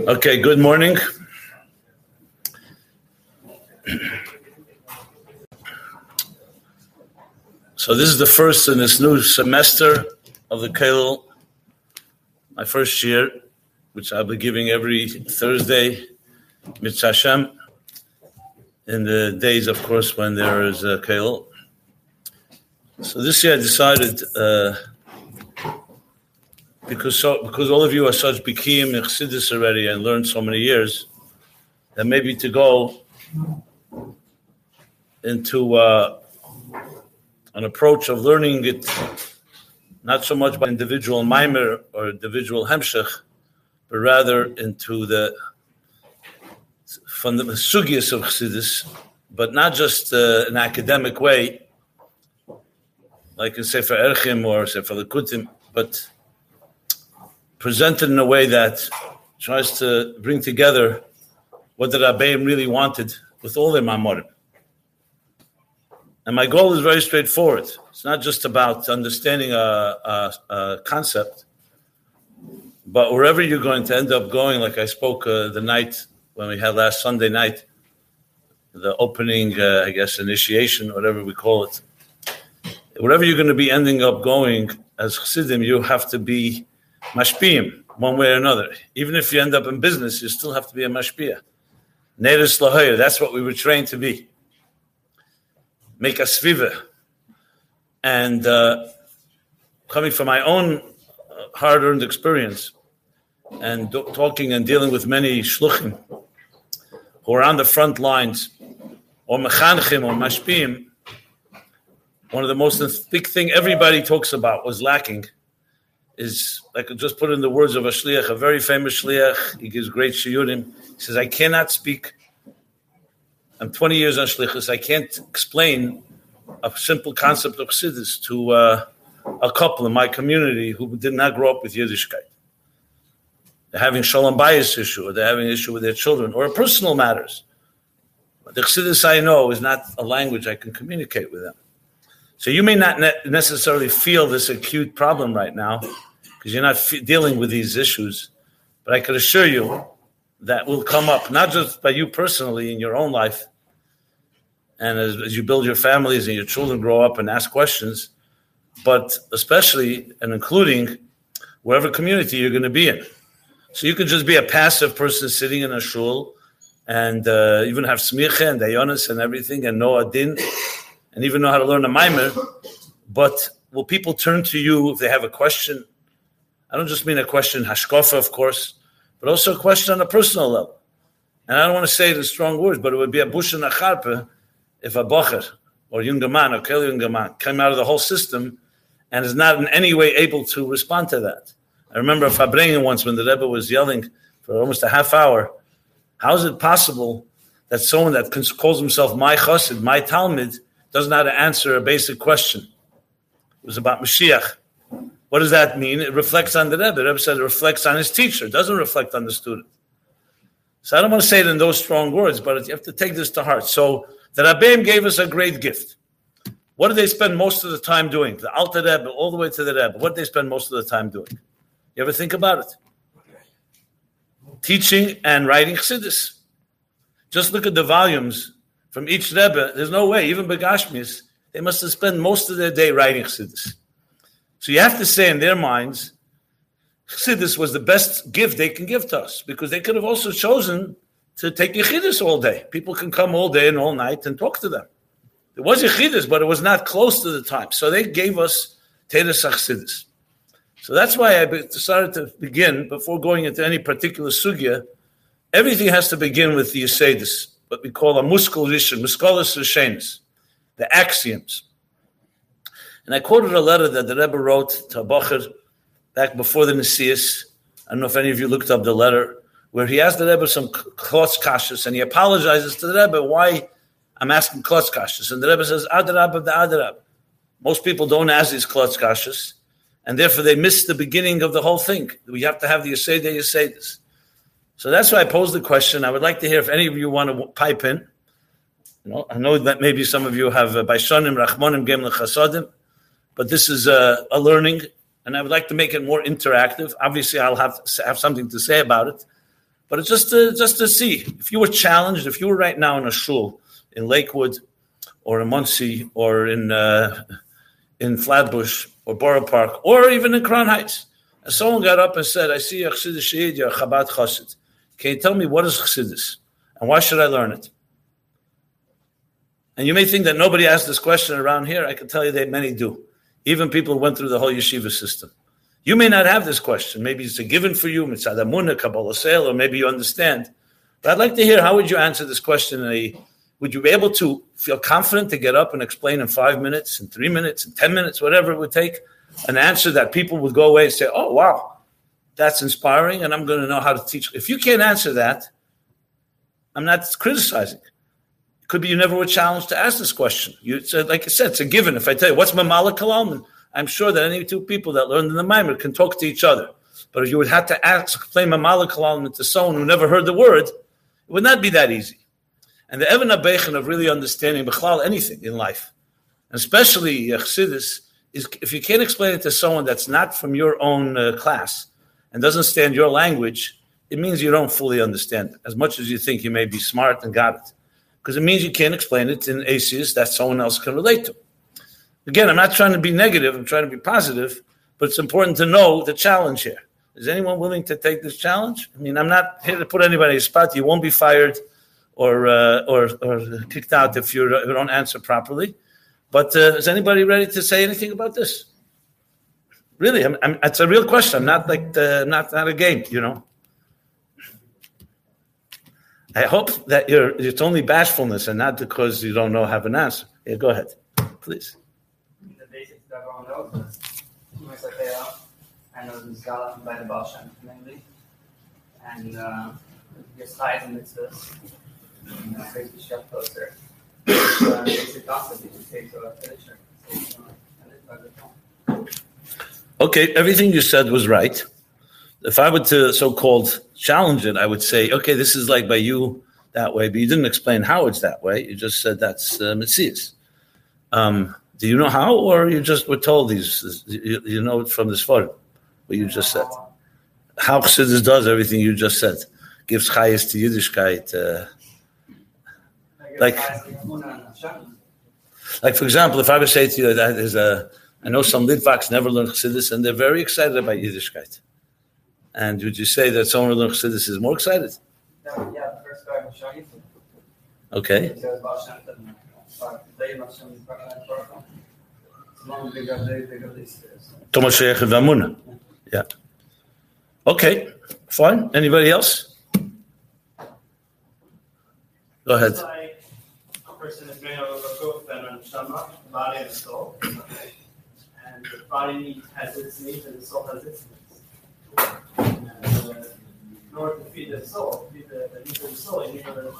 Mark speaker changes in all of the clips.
Speaker 1: Okay, good morning. So this is the first in this new semester of the Kollel, my first year, which I'll be giving every Thursday, Mitzvah in the days, of course, when there is a Kollel. So this year I decided, uh, because so, because all of you are such bikim chassidus already and learned so many years, that maybe to go into uh, an approach of learning it not so much by individual mimer or individual hemshech, but rather into the from the sugyas of chassidus, but not just uh, an academic way, like in Sefer Erchim or Sefer Likutim, but presented in a way that tries to bring together what the Rabbeim really wanted with all their mamorim. And my goal is very straightforward. It's not just about understanding a, a, a concept, but wherever you're going to end up going, like I spoke uh, the night when we had last Sunday night, the opening, uh, I guess, initiation, whatever we call it. Wherever you're going to be ending up going as Chassidim, you have to be mashpiyim one way or another. Even if you end up in business, you still have to be a mashpiyah. Neres lahoyer, that's what we were trained to be. Make a sviva. And uh, coming from my own uh, hard-earned experience and do- talking and dealing with many shluchim who are on the front lines, or mechanchim or mashpiyim, one of the most big thing everybody talks about was lacking is I could just put in the words of a shliach, a very famous shliach. He gives great shiurim. He says, "I cannot speak. I'm 20 years on shlichus. I can't explain a simple concept of chassidus to uh, a couple in my community who did not grow up with Yiddishkeit. They're having shalom bias issue, or they're having an issue with their children, or personal matters. But the chassidus I know is not a language I can communicate with them. So you may not ne- necessarily feel this acute problem right now." Because you're not f- dealing with these issues. But I can assure you that will come up, not just by you personally in your own life, and as, as you build your families and your children grow up and ask questions, but especially and including wherever community you're going to be in. So you can just be a passive person sitting in a shul and uh, even have smicha and dayonis and everything and know a din and even know how to learn a mimer. But will people turn to you if they have a question I don't just mean a question hashkofa, of course, but also a question on a personal level. And I don't want to say it in strong words, but it would be a bush and a charpe if a bocher or younger man or kel younger man came out of the whole system and is not in any way able to respond to that. I remember Farbrengen once when the Rebbe was yelling for almost a half hour. How is it possible that someone that calls himself my chassid, my Talmud, doesn't know how to answer a basic question? It was about Mashiach. What does that mean? It reflects on the Rebbe. The Rebbe said it reflects on his teacher. It doesn't reflect on the student. So I don't want to say it in those strong words, but you have to take this to heart. So the Rabbeim gave us a great gift. What do they spend most of the time doing? The Alter Rebbe, all the way to the Rebbe. What do they spend most of the time doing? You ever think about it? Teaching and writing chassidus. Just look at the volumes from each Rebbe. There's no way, even Begashmis, they must have spent most of their day writing chassidus. So you have to say in their minds, Chassidus was the best gift they can give to us because they could have also chosen to take Yechidus all day. People can come all day and all night and talk to them. It was Yechidus, but it was not close to the time. So they gave us Teres Chassidus. So that's why I decided to begin, before going into any particular sugya, everything has to begin with the Yesedis, what we call a muskal rishon, muskalis rishenis, the axioms. And I quoted a letter that the Rebbe wrote to Bacher back before the Nesias. I don't know if any of you looked up the letter, where he asked the Rebbe some klotz kashas, and he apologizes to the Rebbe why I'm asking klotz kashas. And the Rebbe says, Adarab of the Adarab. Most people don't ask these klotz kashas, and therefore they miss the beginning of the whole thing. We have to have the Yeseda Yesedis. So that's why I posed the question. I would like to hear if any of you want to pipe in. You know, I know that maybe some of you have uh, Baishanim, Rachmanim, Gem Chasadim but this is a, a, learning, and I would like to make it more interactive. Obviously, I'll have have something to say about it, but it's just to, just to see if you were challenged, if you were right now in a shul in Lakewood or in Monsey, or in uh, in Flatbush or Borough Park or even in Crown Heights, and someone got up and said, "I see a Chassidus Shahid, you're a Chabad Chassid. Can you tell me what is Chassidus and why should I learn it?" And you may think that nobody asked this question around here. I can tell you that many do. Even people who went through the whole yeshiva system. You may not have this question. Maybe it's a given for you, Mitzad Amunah, Kabbalah Sale, or maybe you understand. But I'd like to hear how would you answer this question? A, would you be able to feel confident to get up and explain in five minutes, in three minutes, in 10 minutes, whatever it would take, an answer that people would go away and say, oh, wow, that's inspiring, and I'm going to know how to teach. If you can't answer that, I'm not criticizing. Could be you never were challenged to ask this question. You said, like I said, it's a given. If I tell you what's Mamala Kalam, I'm sure that any two people that learned in the Mimer can talk to each other. But if you would have to ask, explain Mamala Kalam to someone who never heard the word, it would not be that easy. And the Evan Abechen of really understanding Bechlal anything in life, especially Chassidus, is if you can't explain it to someone that's not from your own uh, class and doesn't stand your language, it means you don't fully understand it. As much as you think you may be smart and got it because it means you can't explain it in ACS that someone else can relate to. Again, I'm not trying to be negative, I'm trying to be positive, but it's important to know the challenge here. Is anyone willing to take this challenge? I mean, I'm not here to put anybody in spot. You won't be fired or, uh, or, or kicked out if, you don't answer properly. But uh, is anybody ready to say anything about this? Really, I'm, I'm, it's a real question. I'm not like the, not not a game, you know. I hope that you're, it's only bashfulness and not because you don't know have an answer. Yeah, go ahead, please.
Speaker 2: The basics that everyone knows I know the Zala by the Baal Shem and uh, and mitzvahs, and uh, the chef closer. Uh, basic concept you take to a finisher.
Speaker 1: Okay, everything you said was right. If I were to so-called challenge it, I would say, okay, this is like by you that way, but you didn't explain how it's that way. You just said that's uh, Metzias. Um, do you know how, or you just were told these? You, you know from this photo, what you just said. How Chassidus does everything you just said, gives chayes to Yiddishkeit. Uh, like, like for example, if I would say to you that there's a, I know some Litvaks never learn Chassidus and they're very excited about Yiddishkeit. And would you say that someone learns Chassidus is more excited?
Speaker 2: Yeah, first guy.
Speaker 1: Okay. Thomas Sheikh Vamuna. Yeah. Okay, fine. Anybody else? Go ahead.
Speaker 3: A person is made of a and a body and soul. And the body has its needs and the soul has its needs to feed the soul, feed the, the soul, you need to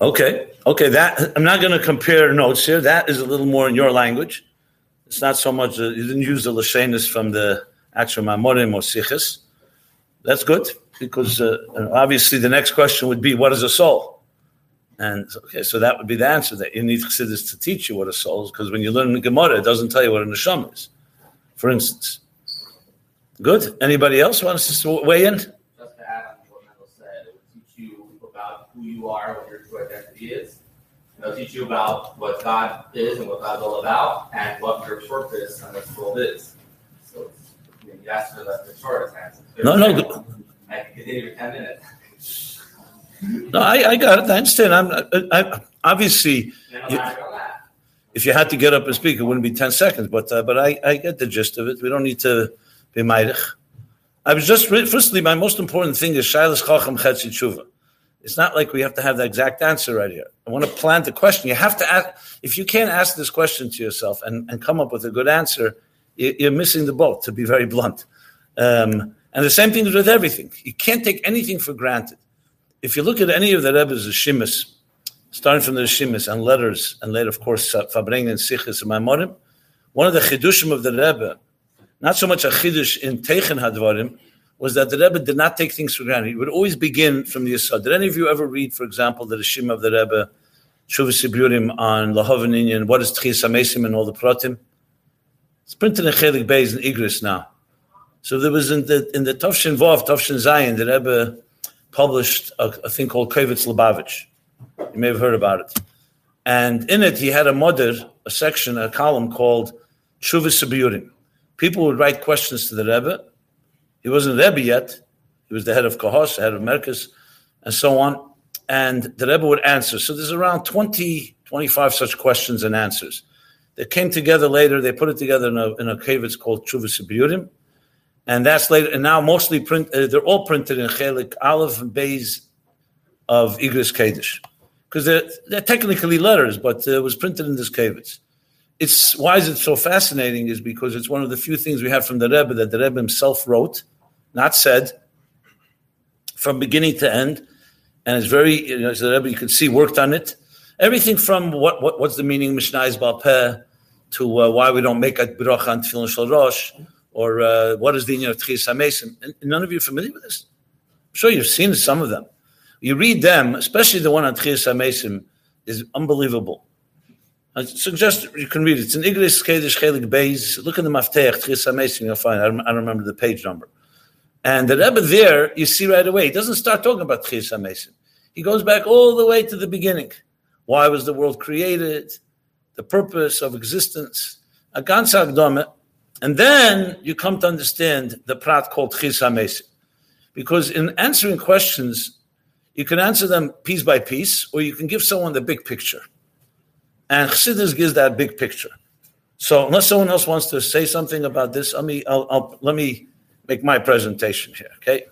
Speaker 1: Okay, okay. That I'm not going to compare notes here. That is a little more in your language. It's not so much. Uh, you didn't use the lashenis from the actual mamorim or sichas. That's good because uh, obviously the next question would be, what is a soul? And okay, so that would be the answer that you need chassidus to teach you what a soul is because when you learn the Gemara, it doesn't tell you what a neshama is for instance. Good. Anybody else wants to weigh in?
Speaker 4: Just to add on what Mendel said, it will teach you about who you are, what your true identity is. And it'll teach you about what God is and what God's all about, and what your purpose on this world is. So you asked for the, shortest answer.
Speaker 1: No, no.
Speaker 4: I can continue for 10 minutes.
Speaker 1: No, I, I got it. I understand. I'm I, I, obviously. You, if you had to get up and speak, it wouldn't be 10 seconds, but uh, but I, I get the gist of it. We don't need to be maidich. I was just, firstly, my most important thing is Shailas Chacham Chetzi Tshuva. It's not like we have to have the exact answer right here. I want to plant the question. You have to ask, if you can't ask this question to yourself and, and come up with a good answer, you're missing the boat, to be very blunt. Um, and the same thing is with everything. You can't take anything for granted. If you look at any of the Rebbe's Shimas, starting from the Rishimis and letters, and later, of course, Fabring and Sichis and Maimorim. One of the chidushim of the Rebbe, not so much a chidush in Teichen Hadvarim, was that the Rebbe did not take things for granted. He would always begin from the Yisod. Did any of you ever read, for example, the Rishim of the Rebbe, Shuvah Siburim on Lahavan Inyan, what is Tchis Amesim and all the Pratim? It's printed in Chelik Beis in Igris now. So there was in the in the Tovshin Vov, Tovshin Zion, the Rebbe published a, a thing called Kovitz Lubavitch. You may have heard about it. And in it, he had a mother, a section, a column called Chuvas Sabiurim. People would write questions to the Rebbe. He wasn't Rebbe yet. He was the head of Kahos, the head of Merkis, and so on. And the Rebbe would answer. So there's around 20, 25 such questions and answers. They came together later. They put it together in a, in a kavitz called Chuvas Sabiurim. And that's later. And now mostly print. Uh, they're all printed in Chelik Aleph and Beis of Igris Kedish because they're, they're technically letters, but uh, it was printed in this kavitz. It's why is it so fascinating? Is because it's one of the few things we have from the Rebbe that the Rebbe himself wrote, not said, from beginning to end, and it's very you know, the Rebbe you could see worked on it. Everything from what, what what's the meaning Mishnah Balpeh to uh, why we don't make a bracha on Tefillin Shal Rosh, or uh, what is the meaning of Tchis HaMesim. None of you are familiar with this. I'm sure you've seen some of them. You read them, especially the one on Tchias HaMesim, is unbelievable. I suggest you can read it. It's in Igris Kedesh Chelik Beis. Look in the Mafteach, Tchias HaMesim, you'll find I don't, I don't remember the page number. And the Rebbe there, you see right away, he doesn't start talking about Tchias HaMesim. He goes back all the way to the beginning. Why was the world created? The purpose of existence. A ganz And then you come to understand the prat called Tchias HaMesim. Because in answering questions, you can answer them piece by piece, or you can give someone the big picture. And Chassidus gives that big picture. So unless someone else wants to say something about this, let me I'll, I'll, let me make my presentation here, okay?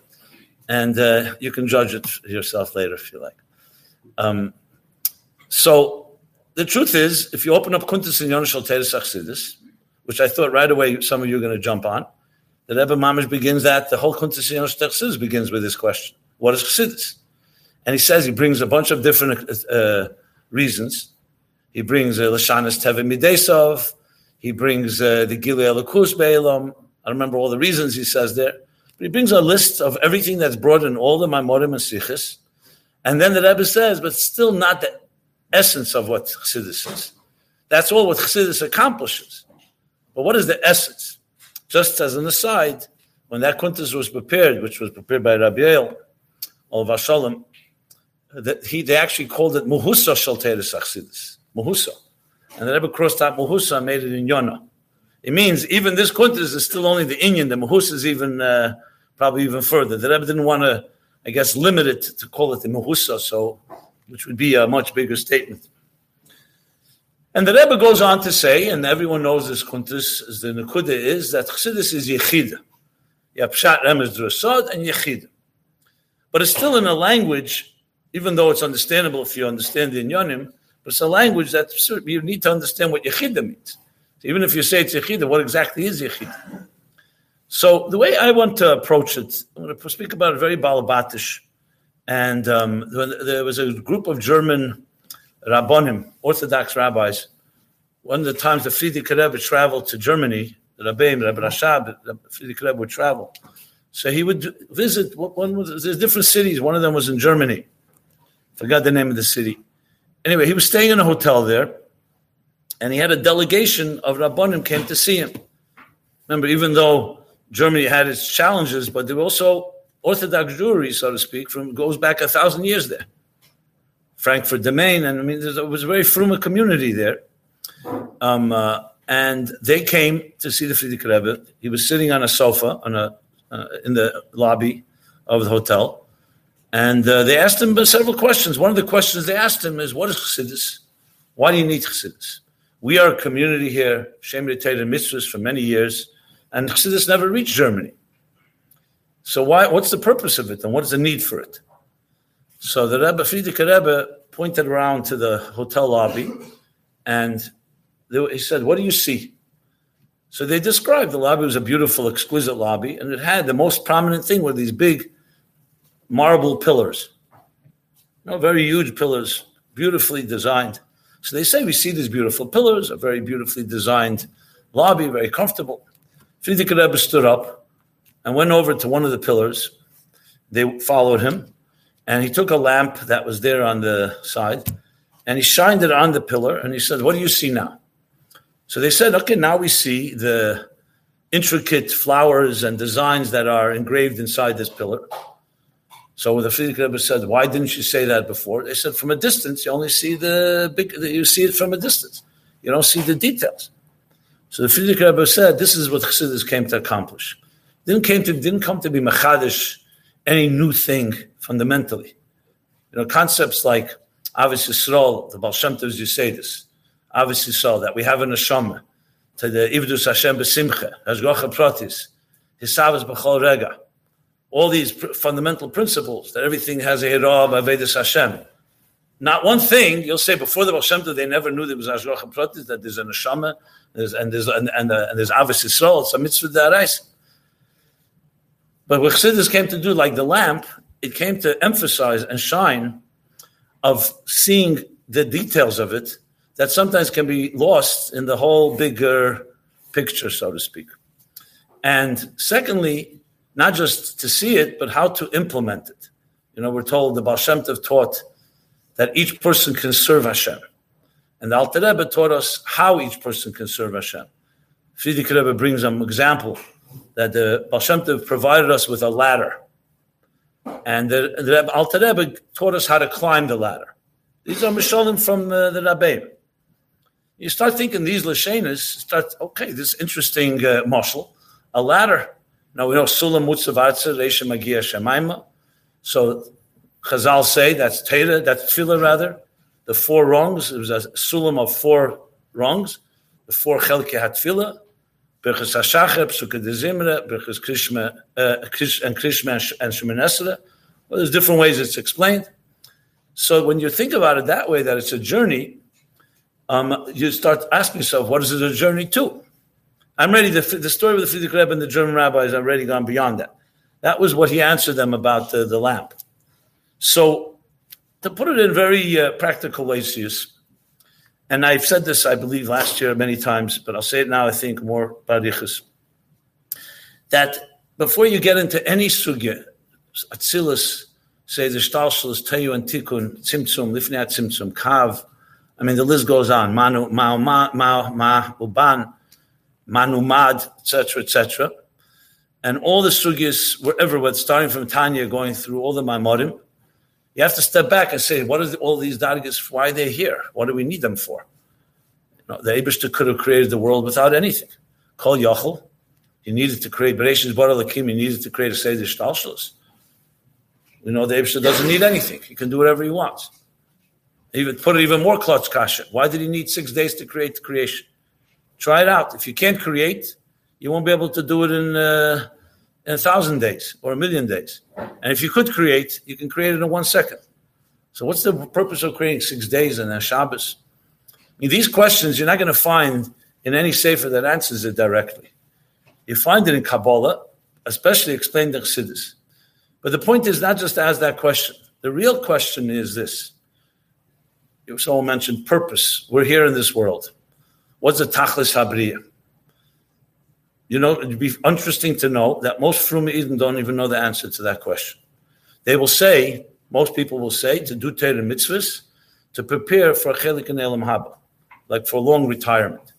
Speaker 1: And uh, you can judge it yourself later if you like. Um, so the truth is, if you open up Kuntis and Yonashal Teres which I thought right away some of you are going to jump on, the Rebbe Mamish begins that the whole Kuntis and Chassidus begins with this question: What is Chassidus? And he says he brings a bunch of different uh, reasons. He brings uh, Lashanas Teve Midesov. He brings uh, the Gilead Lakus Be'elam. I remember all the reasons he says there. But he brings a list of everything that's brought in all the Maimorim and Sikhs. And then the Rebbe says, but still not the essence of what Chassidus is. That's all what Chassidus accomplishes. But what is the essence? Just as an aside, when that Kuntas was prepared, which was prepared by Rabbi Yoel, of Vashalom, that he they actually called it Muhusa Shalteres Achsidis. Muhusa. And the Rebbe crossed out Muhusa and made it in Yonah. It means even this Kuntis is still only the Inyan. The Muhusa is even uh, probably even further. The Rebbe didn't want to, I guess, limit it to call it the Muhusa, so which would be a much bigger statement. And the Rebbe goes on to say, and everyone knows this Kuntis, as the Nakuda is, that Chassidus is Yechida. Yapshat Remez Drasad and Yechida. But it's still in a language even though it's understandable if you understand the Inyanim, but it's a language that you need to understand what Yechida means. So even if you say it's what exactly is Yechida? So the way I want to approach it, I'm going to speak about it very balabatish. And um, there was a group of German rabbonim, Orthodox rabbis. One of the times the Frierdiker Rebbe traveled to Germany, the Rabbeim, Rabbi Rashab, Frierdiker Rebbe would travel. So he would visit, one there's different cities. One of them was in Germany. Forgot the name of the city. Anyway, he was staying in a hotel there, and he had a delegation of Rabbanim came to see him. Remember, even though Germany had its challenges, but there were also Orthodox Jewry, so to speak, from goes back a thousand years there. Frankfurt am Main, and I mean, there was a very fruma community there. Um, uh, and they came to see the Frierdiker Rebbe. He was sitting on a sofa on a, uh, in the lobby of the hotel. And uh, they asked him several questions. One of the questions they asked him is, "What is chassidus? Why do you need chassidus? We are a community here, Shem Tater mitzvahs for many years, and chassidus never reached Germany. So why? What's the purpose of it, and what is the need for it?" So the Rebbe Frierdiker Rebbe pointed around to the hotel lobby, and he said, "What do you see?" So they described the lobby was a beautiful, exquisite lobby, and it had the most prominent thing were these big marble pillars. Know, very huge pillars, beautifully designed. So they say we see these beautiful pillars, a very beautifully designed lobby, very comfortable. Frierdiker Rebbe stood up and went over to one of the pillars. They followed him, and he took a lamp that was there on the side, and he shined it on the pillar, and he said, "What do you see now?" So they said, okay, now we see the intricate flowers and designs that are engraved inside this pillar. So the Frierdiker Rebbe said, why didn't you say that before? They said, from a distance, you only see the big, you see it from a distance. You don't see the details. So the Frierdiker Rebbe said, this is what Chassidus came to accomplish. Didn't came to didn't come to be machadish, any new thing fundamentally. You know, concepts like obviously Yisrael, the Baal Shem say this, obviously so that we have a neshama to the Ivdus Hashem b'simcha, Hashgacha Pratis, Hisavas b'chol rega. All these pr- fundamental principles that everything has a hirah b'avedis Hashem. Not one thing you'll say before the Shem they never knew there was Hashgacha Pratis, that there's a neshama, there's, and there's and, and, uh, and there's Avis Yisrael, it's a mitzvah da'arais. But what Chassidus came to do, like the lamp, it came to emphasize and shine of seeing the details of it that sometimes can be lost in the whole bigger picture, so to speak. And secondly, not just to see it, but how to implement it. You know, we're told the Baal Shem Tov taught that each person can serve Hashem. And the Alter Rebbe taught us how each person can serve Hashem. Frierdiker Rebbe brings an example that the Baal Shem Tov provided us with a ladder. And the, the Alter Rebbe taught us how to climb the ladder. These are Mishalim from uh, the Rabbeim. You start thinking these Lashanas, start, okay, this interesting uh, marshal, a ladder. Now we know Sulam Mutzavatza, Reisha Magia Shemaima. So Chazal say that's Teda, that's Tefillah rather. The four rungs, it was a Sulam of four rungs, the four Chelke Hatfillah, Birchas Hashachar, Psukkah de Zimra, Birchas Krishma, uh, and Krishma and Shemin Esra. Well, there's different ways it's explained. So when you think about it that way, that it's a journey, um, you start asking yourself, what is it a journey to? I'm ready. The, the story of the Frierdiker Rebbe and the German rabbis, I've already gone beyond that. That was what he answered them about the, the lamp. So to put it in very uh, practical ways and I've said this, I believe, last year many times, but I'll say it now, I think, more barichas, that before you get into any sugya, Atzilus, say the Shtalshalis, Teyu and Tikkun, Tzimtzum, Lifnei Tzimtzum, Kav, I mean, the list goes on. Manu, ma, ma, ma, ma, uban, manumad, etc., etc. And all the sugyas were everywhere, starting from Tanya, going through all the Maimorim. You have to step back and say, what are the, all these dargis? Why are they here? What do we need them for? You know, the Abishta could have created the world without anything. Call Yochel, he needed to create Bereshit Bar Lakim, he needed to create a Seder Shtalshalos. We know the Abishta doesn't need anything. He can do whatever he wants. Even put it even more klutz kasha. Why did he need six days to create the creation? Try it out. If you can't create, you won't be able to do it in, uh, in a thousand days or a million days. And if you could create, you can create it in one second. So what's the purpose of creating six days and a Shabbos? I mean, these questions you're not going to find in any sefer that answers it directly. You find it in Kabbalah, especially explained in Chassidus. But the point is not just to ask that question. The real question is this someone mentioned purpose. We're here in this world. What's the tachlis habriya? You know, it'd be interesting to know that most Fruma Eden don't even know the answer to that question. They will say, most people will say, to do Torah mitzvahs, to prepare for chelik and elam haba, like for long retirement,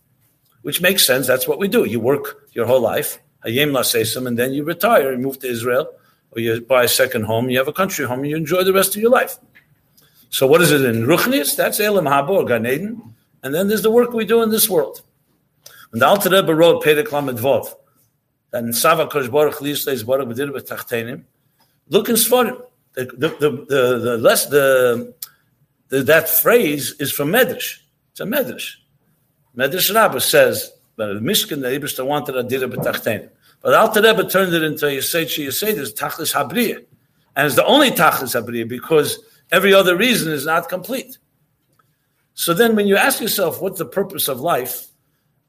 Speaker 1: which makes sense. That's what we do. You work your whole life, hayem lasesam, and then you retire and move to Israel, or you buy a second home, you have a country home, and you enjoy the rest of your life. So what is it in Ruchnis? That's Elam Haba or Gan Eden. And then there's the work we do in this world. When the Alter Rebbe wrote Perek Lamed Vov, that in Sava Kosh Baruch Lisleis Baruch B'dir B'tachtenim, look in Svarim. The, the, the, the, less, the, the, that phrase is from Medrash. It's a Medrash. Medrash Rabbah says, that the Mishkan, the Ibishta wanted a Dira B'tachtenim. But Alter Rebbe turned it into Yesed, it's Tachlis Habriya. And it's the only Tachlis Habriya because Every other reason is not complete. So then, when you ask yourself, what's the purpose of life?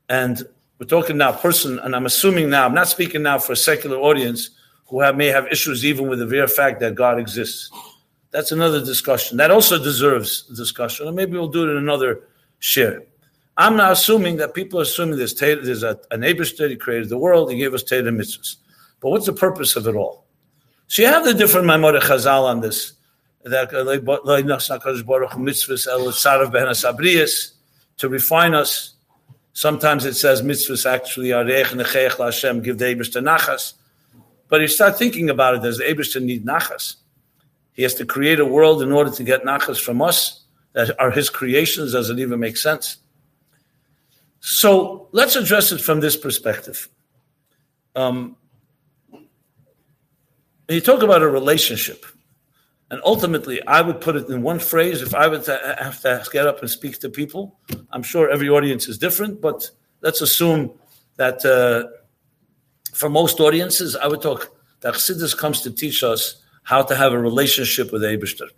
Speaker 1: And we're talking now, person, and I'm assuming now, I'm not speaking now for a secular audience who have, may have issues even with the mere fact that God exists. That's another discussion. That also deserves discussion, and maybe we'll do it in another share. I'm not assuming that people are assuming there's, there's a, neighbor state, he created the world, he gave us Teda mitzvahs. But what's the purpose of it all? So you have the different Maimonides Chazal on this to refine us. Sometimes it says mitzvahs actually arech nechech Hashem give the to nachas. But you start thinking about it, does the Eibishter need nachas? He has to create a world in order to get nachas from us that are his creations. Does it even make sense? So let's address it from this perspective. Um, you talk about a relationship, and ultimately, I would put it in one phrase. If I would have to get up and speak to people, I'm sure every audience is different, but let's assume that uh, for most audiences, I would talk that Chassidus comes to teach us how to have a relationship with Eibishter.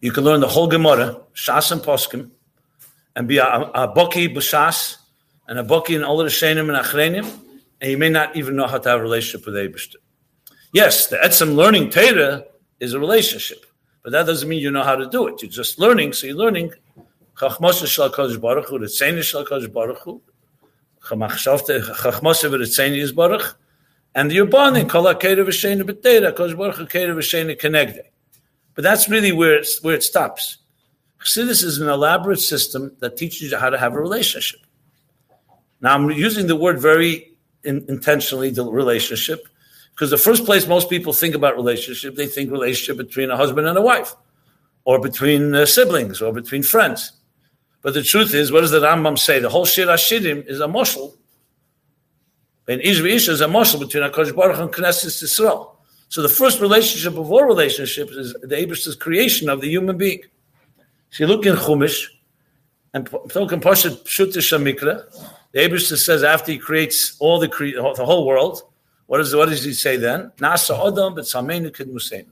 Speaker 1: You can learn the whole Gemara, Shas and Poskim, and be a, a Boki B'Shas and a Boki in all the Shenim and Achrenim, and you may not even know how to have a relationship with Eibishter. Yes, the etzem learning Torah is a relationship, but that doesn't mean you know how to do it. You're just learning, so you're learning and you're bonding. But that's really where, it's, where it stops. Chassidus is an elaborate system that teaches you how to have a relationship. Now, I'm using the word very in, intentionally, the relationship, because the first place most people think about relationship, they think relationship between a husband and a wife, or between uh, siblings, or between friends. But the truth is, what does the Rambam say? The whole Shir Hashirim is a moshel. And Ish is a moshel between HaKadosh Baruch and Knesset Yisrael. So the first relationship of all relationships is the Abish's creation of the human being. So you look in Chumash, and talking Pashat Pshuta Shamikra, the Abish says after he creates all the cre- the whole world, what, is, what does he say then? Nasa Adam, but Musein.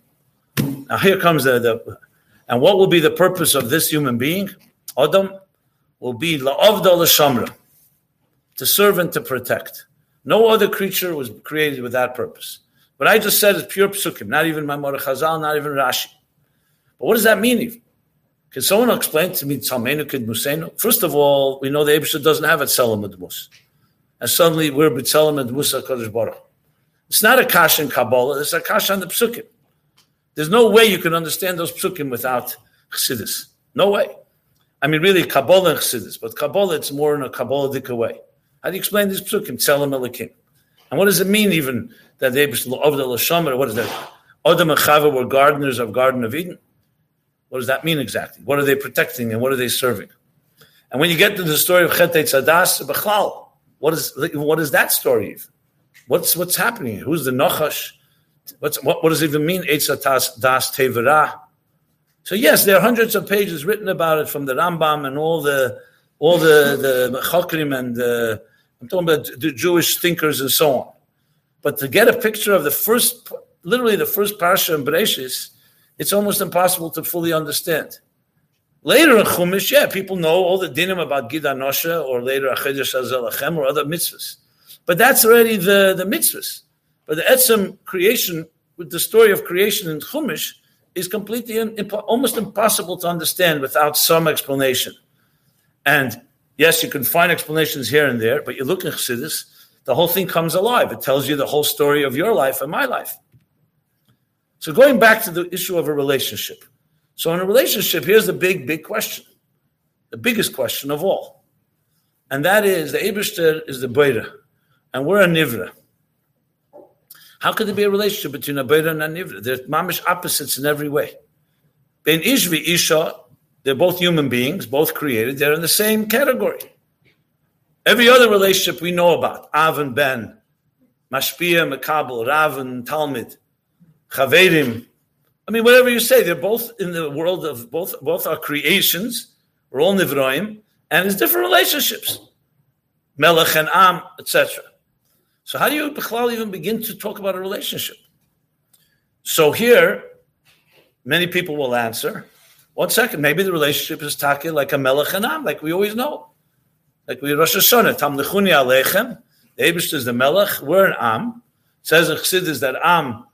Speaker 1: Now here comes the, the, and what will be the purpose of this human being? Adam will be La'avda L'Shamra, to serve and to protect. No other creature was created with that purpose. What I just said is pure psukim, not even Maimar Chazal, not even Rashi. But what does that mean even? Can someone explain to me Tzalmenu Kid Musenu? First of all, we know the Abishah doesn't have a Tzelem Mus. And suddenly we're B'Tzelem Musa Kodesh Baruch. It's not a kash in Kabbalah, it's a kash on the psukim. There's no way you can understand those psukim without Chassidus. No way. I mean, really, Kabbalah and Chassidus, but Kabbalah, it's more in a Kabbalistic way. How do you explain these psukim? Tzelem Elikim. And what does it mean even that the Abishah of the Lashamer, what is that? Adam and Chava were gardeners of Garden of Eden. What does that mean exactly? What are they protecting and what are they serving? And when you get to the story of Chet Tzadas, what is what is that story? What's what's happening? Who's the Nachash? What's what, what does it even mean? Eitzatas das tevera. So yes, there are hundreds of pages written about it from the Rambam and all the all the the Chokrim and the, I'm talking about the Jewish thinkers and so on. But to get a picture of the first, literally the first parsha in Bereshis, it's almost impossible to fully understand. Later in Chumash, yeah, people know all the dinim about Gid Anosha or later Achedesh Azelachem or other mitzvahs. But that's already the, the mitzvahs. But the Etzem creation, with the story of creation in Chumash, is completely impo- almost impossible to understand without some explanation. And yes, you can find explanations here and there, but you look in Chassidus, the whole thing comes alive. It tells you the whole story of your life and my life. So going back to the issue of a relationship. So in a relationship, here's the big, big question, the biggest question of all. And that is the Eberster is the Beira, and we're a Nivra. How could there be a relationship between a Beira and a Nivra? They're mamish opposites in every way. Ben Ishvi Isha, they're both human beings, both created, they're in the same category. Every other relationship we know about, Av and Ben, Mashpia, Makabel, Rav and Talmud, Chaverim. I mean, whatever you say, they're both in the world of both both are creations. We're all nivroim, and it's different relationships, melech and am, etc. So how do you even begin to talk about a relationship? So here, many people will answer. One second, maybe the relationship is taki like a melech and am, like we always know, like we Rosh Hashanah, tam lechuni alechem. The Abish is the melech. We're an am. It says in Chassidus that am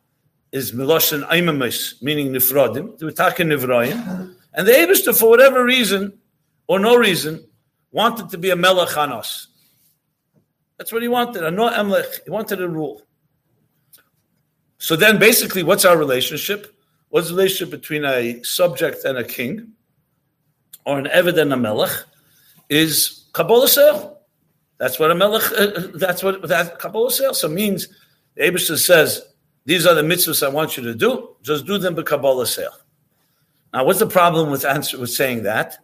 Speaker 1: is Miloshin Aimamis, meaning Nifrodim, to attack Nivroim. And the Abishter, for whatever reason or no reason, wanted to be a Melech on us. That's what he wanted, Emlech. He wanted a rule. So then basically, what's our relationship? What's the relationship between a subject and a king, or an Eved and a Melech? Is Kabbalah sale. That's what a melech. Uh, that's what that Kabbalah sale. So means the Abishah says these are the mitzvahs I want you to do. Just do them by Kabbalah sale. Now, what's the problem with answer with saying that?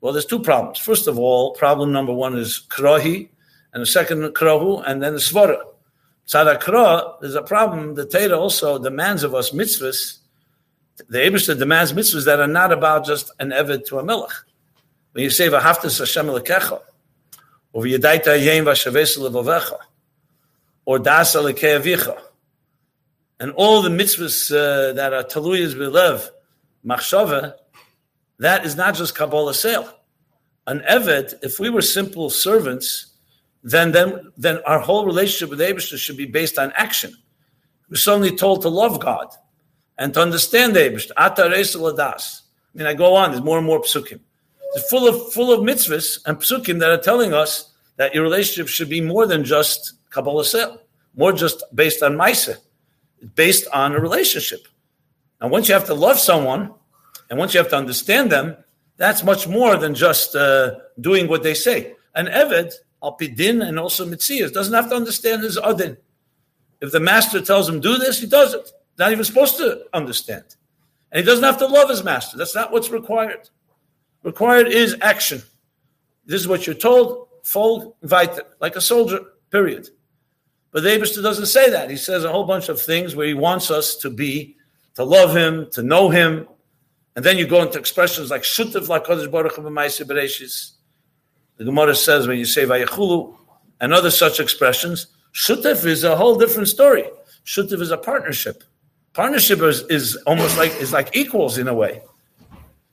Speaker 1: Well, there's two problems. First of all, problem number one is krahi, and the second krahu, and then the svara. Tzadakra, there's a problem. The Torah also demands of us mitzvahs. The Abishah demands mitzvahs that are not about just an eved to a melech. When you say v'haftas Hashem lekecha, or v'yadaita yem v'shaves levovecha, or dasa lekeavicha, and all the mitzvahs uh, that are taluyas b'lev, machshava, that is not just Kabbalah sale. An Eved, if we were simple servants, then, then, then our whole relationship with Abishah should be based on action. We're suddenly told to love God and to understand Abishah. Ata ladas. I mean, I go on, there's more and more psukim. It's full of, full of mitzvahs and psukim that are telling us that your relationship should be more than just Kabbalah sale, more just based on Maisa. Based on a relationship. And once you have to love someone, and once you have to understand them, that's much more than just uh, doing what they say. An Eved, Alpidin, and also Mitzias, doesn't have to understand his Adin. If the master tells him do this, he does it. Not even supposed to understand. And he doesn't have to love his master. That's not what's required. Required is action. This is what you're told, full vita, like a soldier, period. But the Abishter doesn't say that. He says a whole bunch of things where he wants us to be to love him, to know him. And then you go into expressions like Shutav Kodesh Baruch Bereshis. The Gemara says when you say Vayachulu and other such expressions, Shutav is a whole different story. Shutav is a partnership. Partnership is, is almost like is like equals in a way.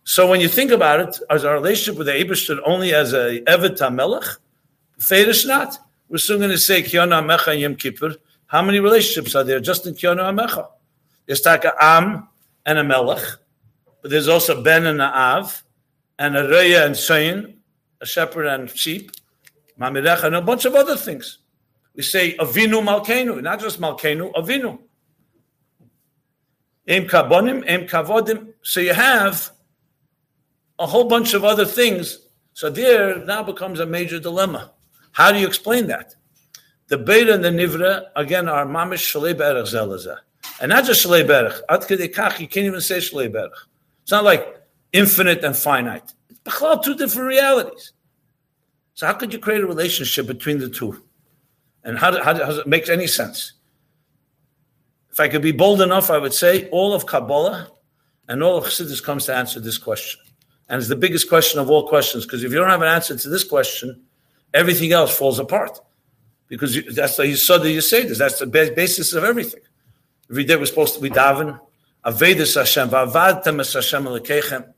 Speaker 1: So when you think about it, as our relationship with the Abishter only as a Evet HaMelech, Fedish not. We're soon going to say Kiyana Amecha Yom Kippur. How many relationships are there just in Kiyana Amecha? There's taka Am and a Melech, but there's also Ben and a Av, and a Reya and Sayin, a shepherd and sheep, Mamirech, and a bunch of other things. We say Avinu Malkenu, not just Malkenu, Avinu. Em Kabonim, Em Kavodim. So you have a whole bunch of other things. So there now becomes a major dilemma. How do you explain that? The Beta and the Nivra, again, are Mamish Shalei Berach Zelazah. And not just Shalei Berach. Ad Kach, you can't even say Shalei Berach. It's not like infinite and finite. Two different realities. So how could you create a relationship between the two? And how, how, how does it make any sense? If I could be bold enough, I would say all of Kabbalah and all of Chassidus comes to answer this question. And it's the biggest question of all questions, because if you don't have an answer to this question, everything else falls apart. Because you, that's the Yisod you say this. That's the basis of everything. Every day we're supposed to be daven, Avedis Hashem, Vavadtem Hashem Elekechem,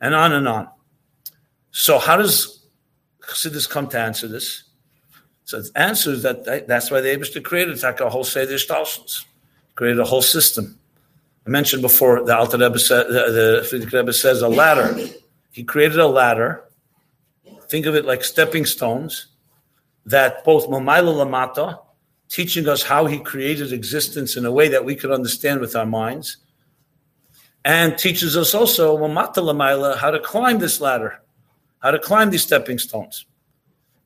Speaker 1: and on and on. So how does Chassidus come to answer this? So the answer is that that's why the Abishter created like a whole Seder Shtalshus, created a whole system. I mentioned before the Alter Rebbe, the, the Rebbe says a ladder. He created a ladder. Think of it like stepping stones that both Mamayla Lamata teaching us how he created existence in a way that we could understand with our minds, and teaches us also how to climb this ladder, how to climb these stepping stones.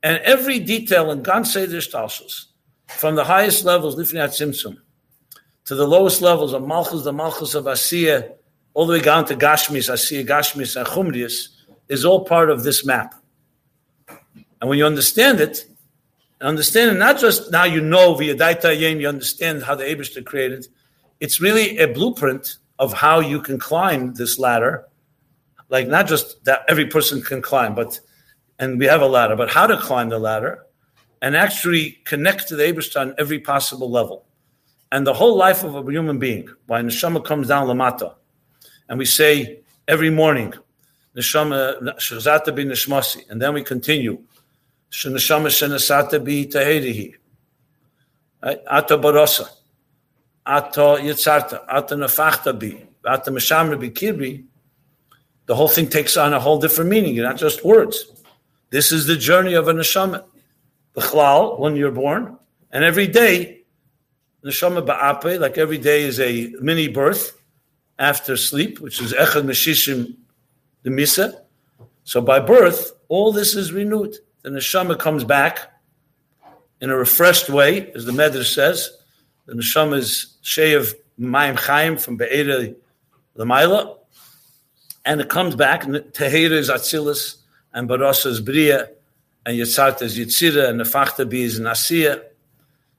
Speaker 1: And every detail in Gan Seder Shtalshus, from the highest levels, Lifnat Simsum, to the lowest levels of Malchus, the Malchus of Asiya, all the way down to Gashmis, Asiya, Gashmis, and Chumrius, is all part of this map. And when you understand it, and understand not just now you know via Daita Yem, you understand how the Abishter created. It's really a blueprint of how you can climb this ladder. Like not just that every person can climb, but and we have a ladder, but how to climb the ladder and actually connect to the Abishter on every possible level. And the whole life of a human being, why Neshama comes down Lamata, and we say every morning, Neshama Shazata bin Neshmasi, and then we continue Sheneshama shenesata bi tahedihi. Ata barasa. Ata yitzarta. Ata nefachta bi. Ata meshamra bi kirbi. The whole thing takes on a whole different meaning, You're not just words. This is the journey of a neshama. B'chlal, when you're born, and every day, neshama ba'ape, like every day is a mini birth after sleep, which is echad meshishim the misa. So by birth, all this is renewed. the neshama comes back in a refreshed way, as the Medrash says. The neshama is sheyev mayim chaim from be'era l'mayla, and it comes back. Tehera is atzilus, and barasa is bria, and yitzarta is yitzira, and nefachta bi is nasiya,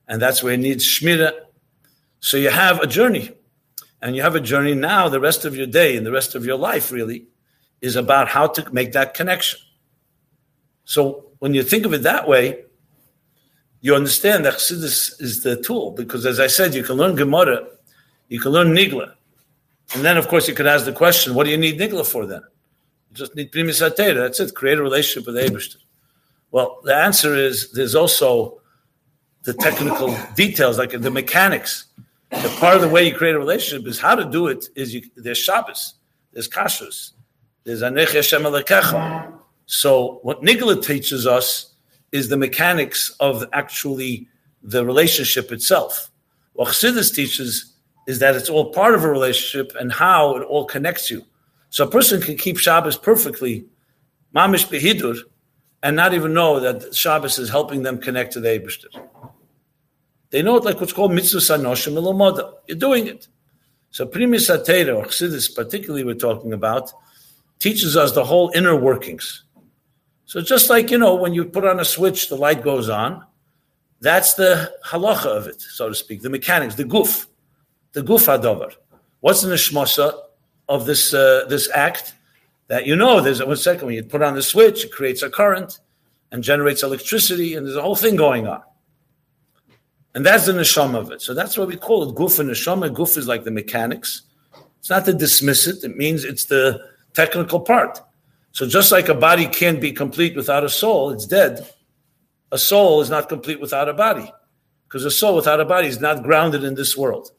Speaker 1: and that's where it needs shmira. So you have a journey, and you have a journey now. The rest of your day and the rest of your life really is about how to make that connection. So when you think of it that way, you understand that Chassidus is the tool because, as I said, you can learn Gemara, you can learn Nigla, and then of course you could ask the question, what do you need Nigla for then? You just need Primis Atera. That's it. Create a relationship with Abishter. Well, the answer is there's also the technical details, like the mechanics. The part of the way you create a relationship is how to do it. Is you, there's Shabbos, there's Kashrus, there's Anech Hashem. So what Nigla teaches us is the mechanics of actually the relationship itself. What Chassidus teaches is that it's all part of a relationship and how it all connects you. So a person can keep Shabbos perfectly, mamish behidur, and not even know that Shabbos is helping them connect to the Eibishter. They know it like what's called mitzvah sanoshim ilomoda. You're doing it. So primis atera, or chassidus particularly we're talking about, teaches us the whole inner workings. So just like, you know, when you put on a switch, the light goes on. That's the halacha of it, so to speak, the mechanics, the guf, the guf hadover. What's the neshmasa of this uh, this act? That you know, there's one second when you put on the switch, it creates a current and generates electricity, and there's a whole thing going on. And that's the neshama of it. So that's why we call it guf and neshama. Guf is like the mechanics. It's not to dismiss it. It means it's the technical part. So just like a body can't be complete without a soul, it's dead. A soul is not complete without a body. Because a soul without a body is not grounded in this world.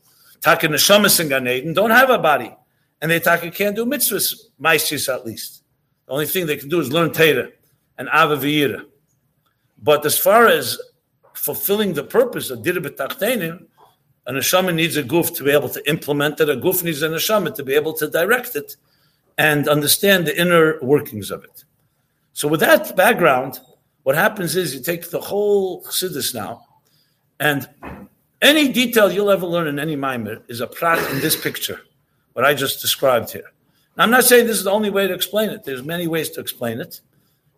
Speaker 1: Taka neshamas and Gan don't have a body. And they taka can't do mitzvahs, maisis at least. The only thing they can do is learn Torah and Ava But as far as fulfilling the purpose of Dira B'Tachtenim, a neshama needs a goof to be able to implement it. A goof needs a neshama to be able to direct it and understand the inner workings of it. So, with that background, what happens is you take the whole chassidus now, and any detail you'll ever learn in any mimer is a prat in this picture, what I just described here. Now, I'm not saying this is the only way to explain it. There's many ways to explain it.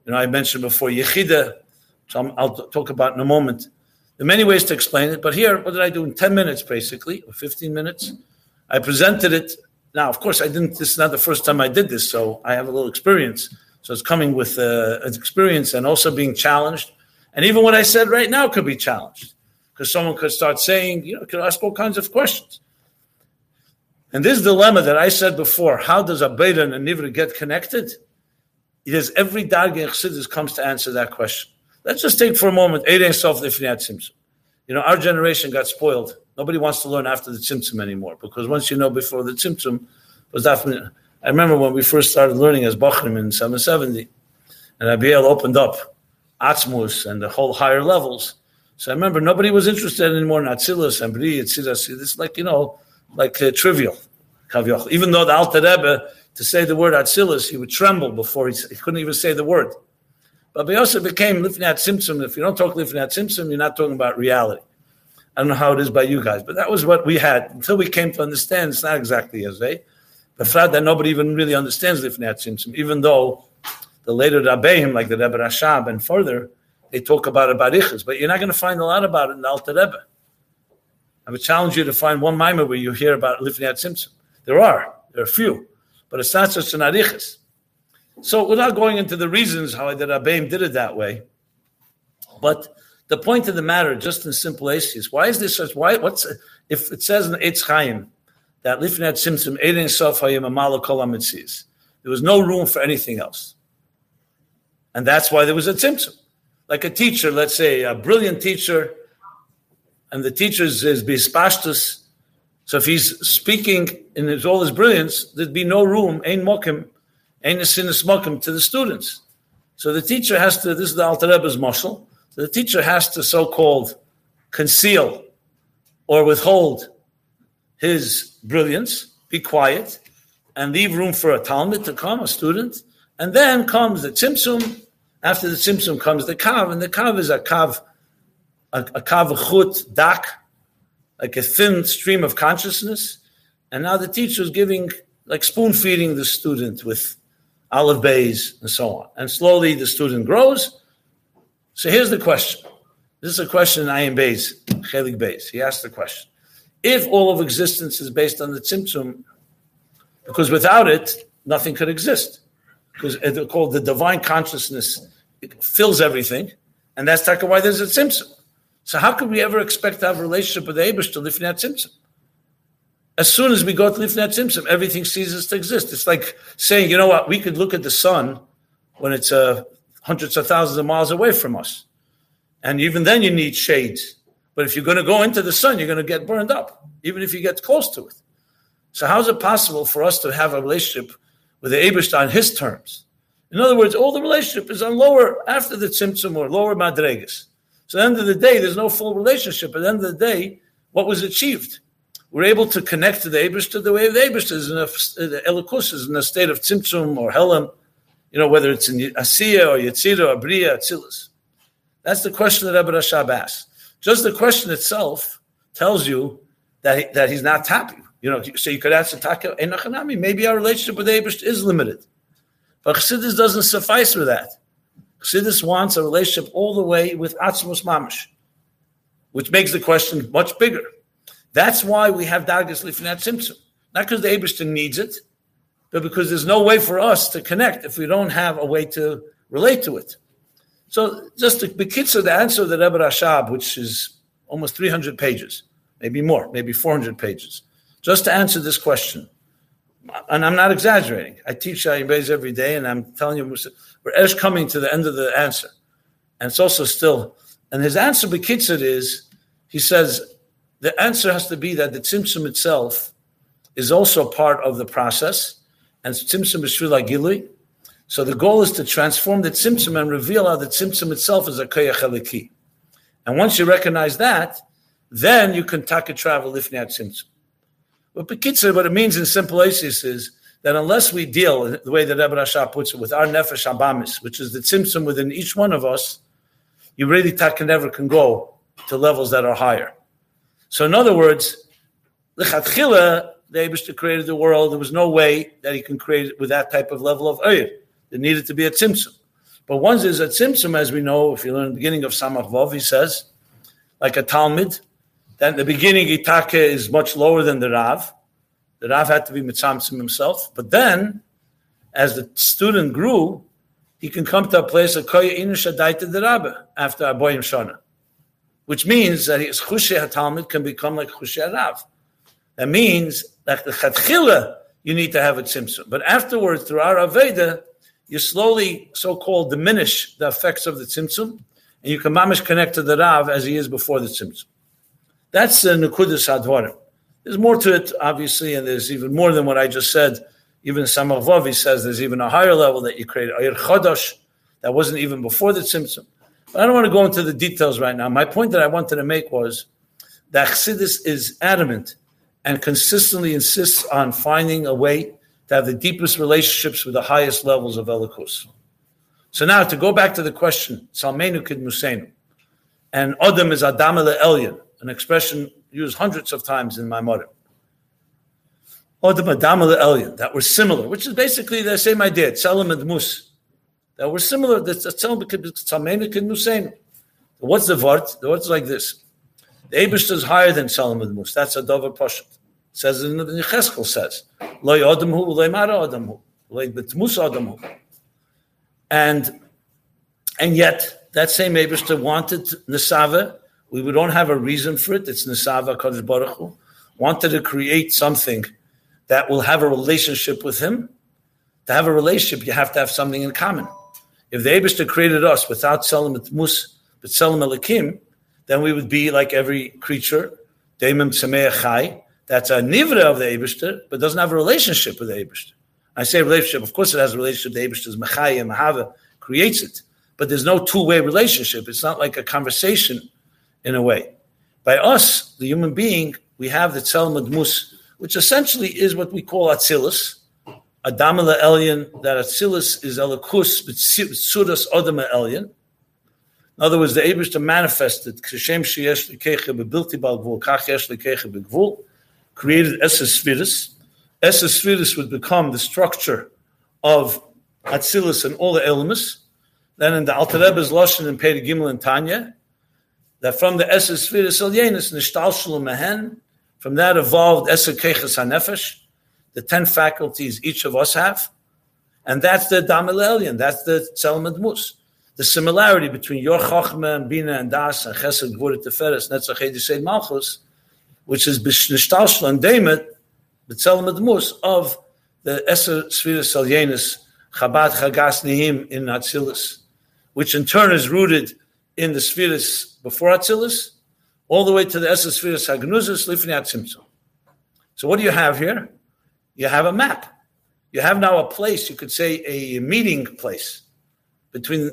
Speaker 1: You know, I mentioned before Yechida, so i will talk about in a moment. There are many ways to explain it, but here, what did I do in 10 minutes, basically, or 15 minutes? I presented it. Now, of course, I didn't, this is not the first time I did this, so I have a little experience. So it's coming with uh, experience and also being challenged. And even what I said right now could be challenged because someone could start saying, you know, could ask all kinds of questions. And this dilemma that I said before, how does a beta and nivra get connected? It is every darga in Chassidus comes to answer that question. Let's just take for a moment Eidei Sof Lifnei Tzimtzum. You know, our generation got spoiled. Nobody wants to learn after the Tzimtzum anymore because once you know before the Tzimtzum was that. I remember when we first started learning as Bachrim in 770, and Abiel opened up Atzmus and the whole higher levels. So I remember nobody was interested anymore in Atzilus and Bri, Etzilas. It's like, you know, like uh, trivial. Even though the Alter Rebbe, to say the word Atzilus, he would tremble before he, he couldn't even say the word. But also became Lifnat Tzimtzum. If you don't talk Lifnat Tzimtzum, you're not talking about reality. I don't know how it is by you guys, but that was what we had until we came to understand it's not exactly as they. But fact that nobody even really understands Lifnat Tzimtzum, even though the later Rabbeim, like the Rebbe Rashab and further, they talk about barichas, but you're not going to find a lot about it in the Alter Rebbe. I would challenge you to find one mimer where you hear about Lifnat Tzimtzum. There are, there are a few, but it's not such an arichas. So without going into the reasons how the Rabbeim did it that way, but the point of the matter, just in simple is why is this such? Why? What's if it says in Eitz Chaim that Lifnat Tzimtzum Eidin Sof Hayim There was no room for anything else, and that's why there was a Tzimtzum. Like a teacher, let's say a brilliant teacher, and the teacher is, is. So if he's speaking in his, all his brilliance, there'd be no room, ein mokim, ain't a sin smokim to the students. So the teacher has to, this is the Alter Rebbe's marshal, so the teacher has to so-called conceal or withhold his brilliance, be quiet, and leave room for a talmud to come, a student, and then comes the tzimtzum, After the Tzimtzum comes the Kav, and the Kav is a Kav, a, a Kav Chut Dak, like a thin stream of consciousness. And now the teacher is giving, like spoon feeding the student with olive bays and so on. And slowly the student grows. So here's the question. This is a question in Ayin Bays, Chelik Bays. He asked the question. If all of existence is based on the Tzimtzum, because without it, nothing could exist. Because it's called the divine consciousness fills everything, and that's taka why there's a tzimtzum. So how could we ever expect to have a relationship with the Abish to Lifnat Tzimtzum? As soon as we go to Lifnat Tzimtzum, everything ceases to exist. It's like saying, you know what, we could look at the sun when it's uh, hundreds of thousands of miles away from us. And even then you need shades. But if you're going to go into the sun, you're going to get burned up, even if you get close to it. So how is it possible for us to have a relationship with the on his terms? In other words, all the relationship is on lower after the tzimtzum or lower madregas. So at the end of the day, there's no full relationship. At the end of the day, what was achieved? We're able to connect to the Abishter the way the Abishter is in a, the Elikus is in a state of tzimtzum or helam, you know, whether it's in Asiya or Yetzira or Bria, Atzilus. That's the question that Rebbe Rashab asked. Just the question itself tells you that, he, that he's not happy. You know, so you could ask the Taka. Maybe our relationship with Abish is limited. But Chassidus doesn't suffice with that. Chassidus wants a relationship all the way with Atzmos Mamash, which makes the question much bigger. That's why we have Dargas Lifnat Tzimtzum. Not because the Abishton needs it, but because there's no way for us to connect if we don't have a way to relate to it. So just to be kids the answer of the Rebbe Rashab, which is almost 300 pages, maybe more, maybe 400 pages, just to answer this question and I'm not exaggerating. I teach Ayin Beis every day, and I'm telling you, we're Esh coming to the end of the answer. And it's also still, and his answer, Bekitzer, is he says the answer has to be that the Tzimtzum itself is also part of the process, and Tzimtzum is Shvila Gilui. So the goal is to transform the Tzimtzum and reveal how the Tzimtzum itself is a Koyach Eliki. And once you recognize that, then you can taka travel Lifnei Tzimtzum. But Bekitzer, what it means in simple basis is that unless we deal the way that Rebbe Rashab puts it with our nefesh abamis, which is the tzimtzum within each one of us, you really can never can go to levels that are higher. So in other words, lichatchila, the Abishta created the world. There was no way that he can create it with that type of level of oyer. There needed to be a tzimtzum. But once there's a tzimtzum, as we know, if you learn the beginning of Samach Vov, he says, like a Talmud, then the beginning Itake is much lower than the Rav. The Rav had to be mitzamtzim himself. But then, as the student grew, he can come to a place of koya inush adaita the Rabba after Aboyim Shana, which means that his chushe hatalmud can become like chushe Rav. That means that the chatchila you need to have a tzimtzum, but afterwards through our aveda you slowly so-called diminish the effects of the tzimtzum, and you can mamish connect to the Rav as he is before the tzimtzum. That's the Nukudis Hadvarim. There's more to it, obviously, and there's even more than what I just said. Even Samavavi says there's even a higher level that you create, Ayir Chodosh, that wasn't even before the Tzimtzum. But I don't want to go into the details right now. My point that I wanted to make was that Chassidus is adamant and consistently insists on finding a way to have the deepest relationships with the highest levels of Elikus. So now to go back to the question, Salmenu Kid Musenu, and Adam is Adam Elyon an expression used hundreds of times in my mother. That were similar, which is basically the same idea, Tzelem and Mus. That were similar. What's the word? The word is like this. The Abish is higher than Tzelem and Mus. That's a Dover Pashat. Says in the Cheskel says, Lo Adamhu, Lo Mara Adamhu, Lo Betmus Adamhu. And and yet that same Abish wanted Nesava we don't have a reason for it. It's Nisava Kadosh Baruch Hu. Wanted to create something that will have a relationship with Him. To have a relationship, you have to have something in common. If the Abishta created us without Selim Mus, but Selim Elikim, then we would be like every creature, Daimim Chai, that's a nivra of the Abishta, but doesn't have a relationship with the Abishta. I say relationship, of course it has a relationship. The Abishta's Mechaya, Mahava creates it, but there's no two way relationship. It's not like a conversation in a way. By us, the human being, we have the Tzelmad Mus, which essentially is what we call Atzilus, Adam Elyon, that Atzilus is Elikus, Sudas Adam Elyon. In other words, the Abish manifested, Kshem Sheyesh Likeche Bebilti Bal Gvul, Kach Yesh Likeche Begvul, created Esesphiris. Esesphiris would become the structure of Atzilus and all the elements. Then in the Alter Rebbe's Lashon and Pei Gimel and Tanya, that from the Esesphiris Elyenis, Nishtal Shalom Mehen, from that evolved Eser Keches HaNefesh, the ten faculties each of us have. And that's the Damel that's the Tzelem Mus the similarity between your Chachma and Bina and Das and Chesed Gvur Teferes Netzach Yisrael Malchus, which is Bishnishtalshla and Demet, B'Tzelem Admus of the Eser Sfiras Salyenis Chabad Chagas Nihim in Atzilus, which in turn is rooted in the Sfiras before Atzilus, all the way to the Eser Sfiras Hagnuzis Lifnei Atzimtzum. So what do you have here? You have a map. You have now a place, you could say a meeting place between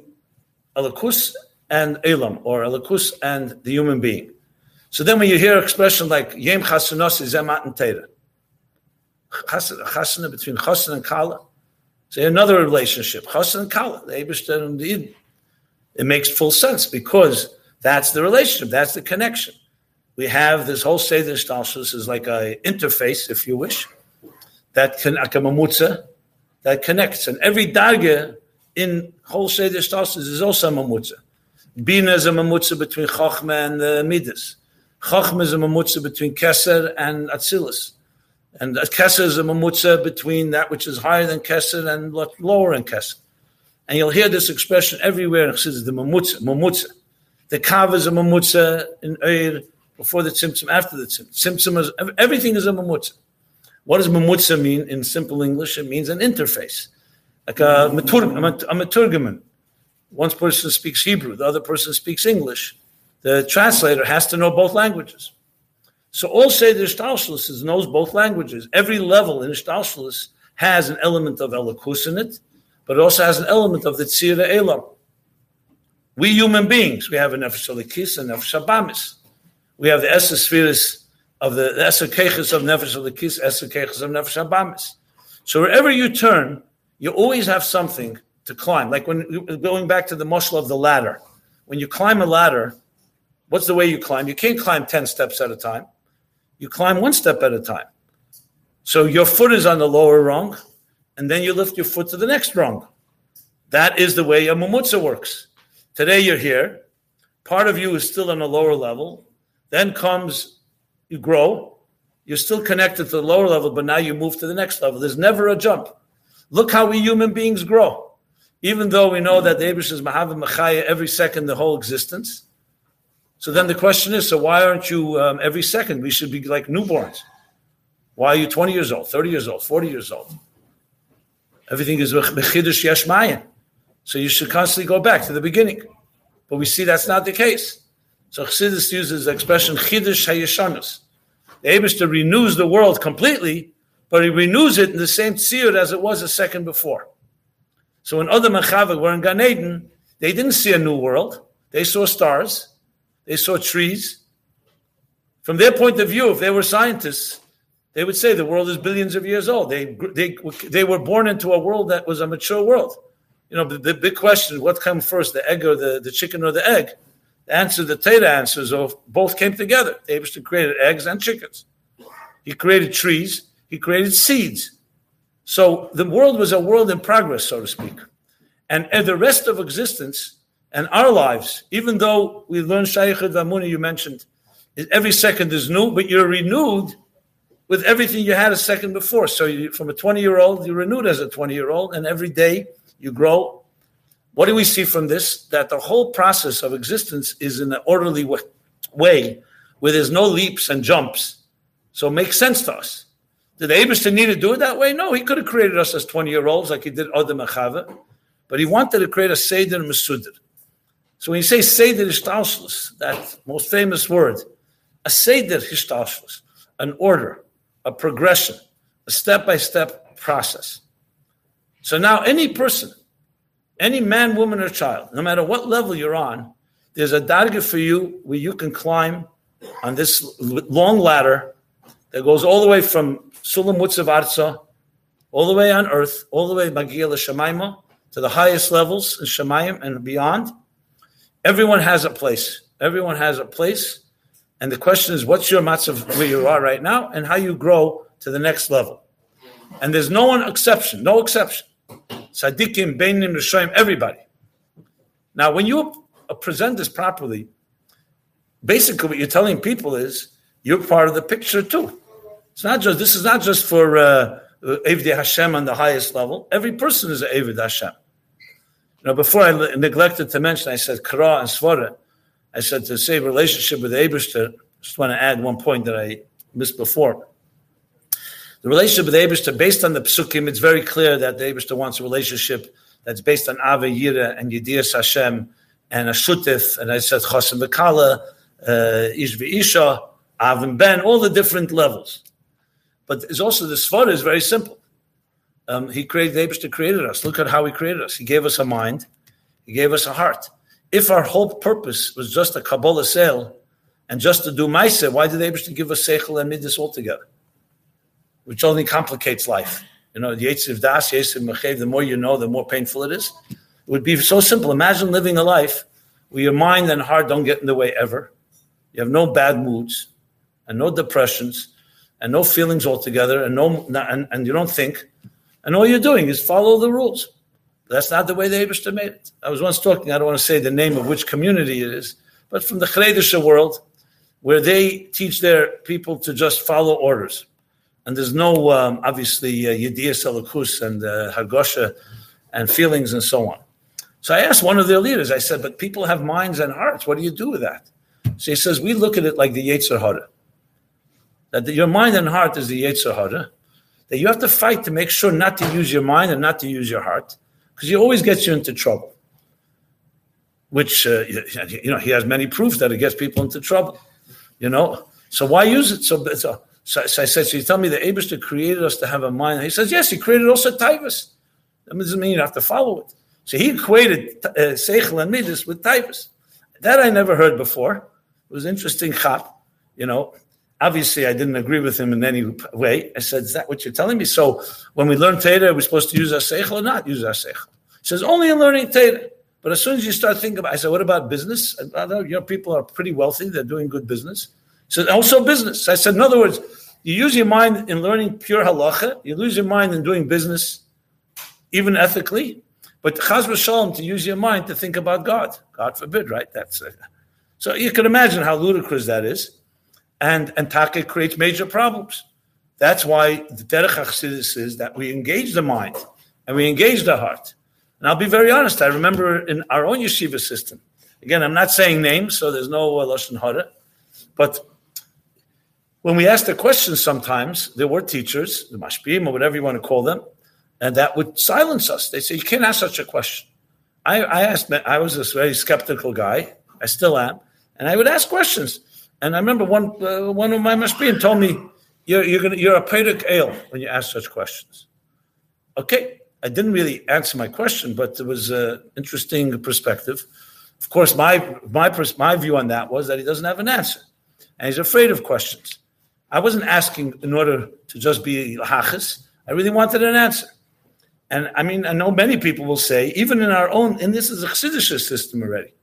Speaker 1: Alakus and Elam, or Alakus and the human being. So then when you hear expression like Yem Chasunos Zemat and Teda, Chasana between Chasan and Kala, say another relationship, Chasan and Kala, the Abishter and the Eden. It makes full sense because that's the relationship, that's the connection. We have this whole Seder Stalshus is like an interface, if you wish, that can, like that connects. And every darga in whole Seder Shtasis is also a mamutza. Bina is a mamutza between Chachma and uh, Midas. Chachma is a mamutza between Keser and Atzilus. And Keser is a mamutza between that which is higher than Keser and lower than Keser. And you'll hear this expression everywhere in Chassidus, the mamutza, mamutza. The kav is a mamutza in Eir before the tzimtzum, after the tzimtzum. Is, everything is a mamutza. What does mamutza mean in simple English? It means an interface like a, a maturgaman. One person speaks Hebrew, the other person speaks English. The translator has to know both languages. So all say the Ishtalshalis knows both languages. Every level in Ishtalshalis has an element of Elikus in it, but it also has an element of the Tzira Elam. We human beings, we have a Nefesh Alikis and Nefesh Abamis. We have the Esa Spheres of the, the Esa Keches of Nefesh Alikis, Esa Keches of Nefesh Abamis. So wherever you turn, you always have something to climb. Like when going back to the muscle of the ladder, when you climb a ladder, what's the way you climb? You can't climb 10 steps at a time. You climb one step at a time. So your foot is on the lower rung, and then you lift your foot to the next rung. That is the way a mumutza works. Today you're here. Part of you is still on a lower level. Then comes, you grow. You're still connected to the lower level, but now you move to the next level. There's never a jump. Look how we human beings grow. Even though we know that the Abish is Mahav Machaya every second, the whole existence. So then the question is, so why aren't you um, every second? We should be like newborns. Why are you 20 years old, 30 years old, 40 years old? Everything is Bechidush Yashmayan. So you should constantly go back to the beginning. But we see that's not the case. So Chassidus uses the expression Chidush Hayeshanus. The Abishter renews the world completely but he renews it in the same tziyud as it was a second before. So when Adam and were in Gan Eden, they didn't see a new world. They saw stars. They saw trees. From their point of view, if they were scientists, they would say the world is billions of years old. They, they, they were born into a world that was a mature world. You know, the, the big question what came first, the egg or the, the chicken or the egg? The answer, the Teda answers, of both came together. They created eggs and chickens. He created trees. He created seeds. So the world was a world in progress, so to speak. And, and the rest of existence and our lives, even though we learn Shaykhid Vamuni, you mentioned, every second is new, but you're renewed with everything you had a second before. So you, from a 20 year old, you're renewed as a 20 year old, and every day you grow. What do we see from this? That the whole process of existence is in an orderly way, where there's no leaps and jumps. So it makes sense to us. Did Abishton need to do it that way? No, he could have created us as 20 year olds like he did Adam Achava, but he wanted to create a Seder Mesudr. So when you say Seder Ishtalshus, that most famous word, a Seder Ishtalshus, an order, a progression, a step by step process. So now any person, any man, woman, or child, no matter what level you're on, there's a darga for you where you can climb on this long ladder that goes all the way from Sulam Arza all the way on earth, all the way Magia Shemaima, to the highest levels in Shemayim and beyond. Everyone has a place. Everyone has a place. And the question is, what's your matzav where you are right now and how you grow to the next level? And there's no one exception, no exception. Sadiqim, Beinim, Rishoim, everybody. Now, when you present this properly, basically what you're telling people is you're part of the picture too. It's not just this is not just for uh, Evdi Hashem on the highest level. Every person is an Evdi Hashem. Know, before I neglected to mention, I said Kara and Svara. I said to say relationship with Abishter. Just want to add one point that I missed before. The relationship with Abishter, based on the psukim, it's very clear that the Abishter wants a relationship that's based on Ave Yira and Yedias Hashem and a Shutif, and I said Chosim Bekala, uh, Ish V'isha, Avim Ben, all the different levels. But it's also the Svara is very simple. Um, he created, the Abishter created us. Look at how he created us. He gave us a mind, he gave us a heart. If our whole purpose was just a Kabbalah sale and just to do Maisa, why did the give us Seichel and Midas altogether? Which only complicates life. You know, the Yetziv Das, Yetziv Mechev, the more you know, the more painful it is. It would be so simple. Imagine living a life where your mind and heart don't get in the way ever. You have no bad moods and no depressions and no feelings altogether and no and, and you don't think. And all you're doing is follow the rules. That's not the way the Abishter made it. I was once talking, I don't want to say the name of which community it is, but from the Chredisha world, where they teach their people to just follow orders and there's no um, obviously uh, Yediyah Selakus and uh, Hargosha and feelings and so on. So I asked one of their leaders, I said, but people have minds and hearts. What do you do with that? So he says, we look at it like the Yetzer Hara. That the, your mind and heart is the Yetzer Hara. That you have to fight to make sure not to use your mind and not to use your heart. Because he always gets you into trouble. Which, uh, you know, he has many proofs that it gets people into trouble. You know? So why use it? So, so so, so I said, so you tell me the Abishter created us to have a mind. He says, yes, he created also Taivas. That doesn't mean you have to follow it. So he equated uh, Seichel and Midas with Taivas. That I never heard before. It was interesting chap, you know. Obviously, I didn't agree with him in any way. I said, is that what you're telling me? So when we learn Teda, we're supposed to use our Seichel or not use our Seichel? He says, only in learning Teda. But as soon as you start thinking about I said, what about business? You know, people are pretty wealthy. They're doing good business He said, also business. I said, in other words, you use your mind in learning pure halacha, you lose your mind in doing business, even ethically. But chaz v'shalom, to use your mind to think about God. God forbid, right? That's uh, so you can imagine how ludicrous that is. And, and taka creates major problems. That's why the derech HaChassidus is that we engage the mind and we engage the heart. And I'll be very honest, I remember in our own yeshiva system, again, I'm not saying names, so there's no uh, Lashon Hara, but when we asked the questions, sometimes there were teachers, the mashpim or whatever you want to call them, and that would silence us. They say, You can't ask such a question. I, I asked, I was this very skeptical guy. I still am. And I would ask questions. And I remember one, uh, one of my mashpim told me, You're, you're, gonna, you're a Pedic ale when you ask such questions. Okay. I didn't really answer my question, but it was an interesting perspective. Of course, my, my, my view on that was that he doesn't have an answer. And he's afraid of questions. I wasn't asking in order to just be hachas. I really wanted an answer. And I mean, I know many people will say, even in our own, and this is a Chassidish system already.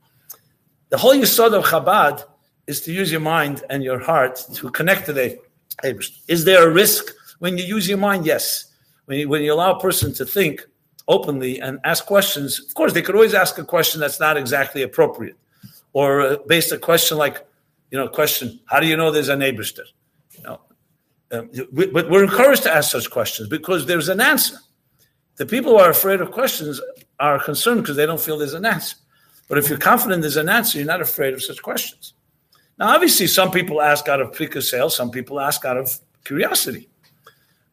Speaker 1: The whole yisod of Chabad is to use your mind and your heart to connect to the Is there a risk when you use your mind? Yes. When you, when you allow a person to think openly and ask questions, of course, they could always ask a question that's not exactly appropriate. Or uh, based a question like, you know, question, how do you know there's a neighborster? Um, but we're encouraged to ask such questions because there's an answer. The people who are afraid of questions are concerned because they don't feel there's an answer. But if you're confident there's an answer, you're not afraid of such questions. Now, obviously, some people ask out of sale, some people ask out of curiosity.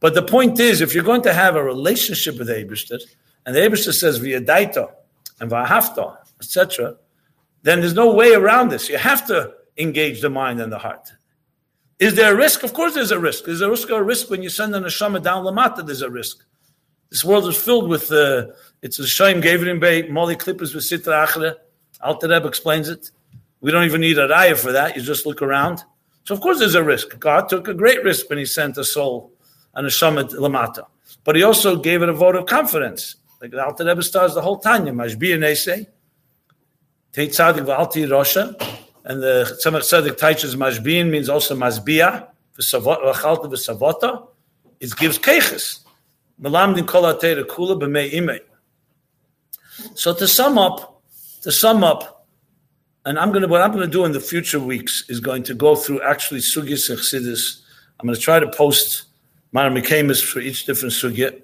Speaker 1: But the point is, if you're going to have a relationship with Abishter, and the Abishter says v'yadaita and v'ahafta, etc., then there's no way around this. You have to engage the mind and the heart. Is there a risk? Of course, there's a risk. There's a risk. A risk when you send an neshama down lamata. There's a risk. This world is filled with. Uh, it's a shame. Gavin Bay, Molly Clippers with Sitra Achre. Alter Rebbe explains it. We don't even need a raya for that. You just look around. So of course, there's a risk. God took a great risk when He sent a soul and a neshama lamata. but he also gave it a vote of confidence. Like the Alter Rebbe starts the whole Tanya, Mashbir Nesei, Teit Tzadik V'alti Rosha, and the Tzemach Tzedek teaches Mashbin means also Mazbia, V'chalta V'savota, it gives Keches. Melamdin Kol Kula B'mei Imei. So to sum up, to sum up, and I'm gonna what I'm gonna do in the future weeks is going to go through actually sugyas and chassidus. I'm gonna try to post Mara Mikamis for each different sugya,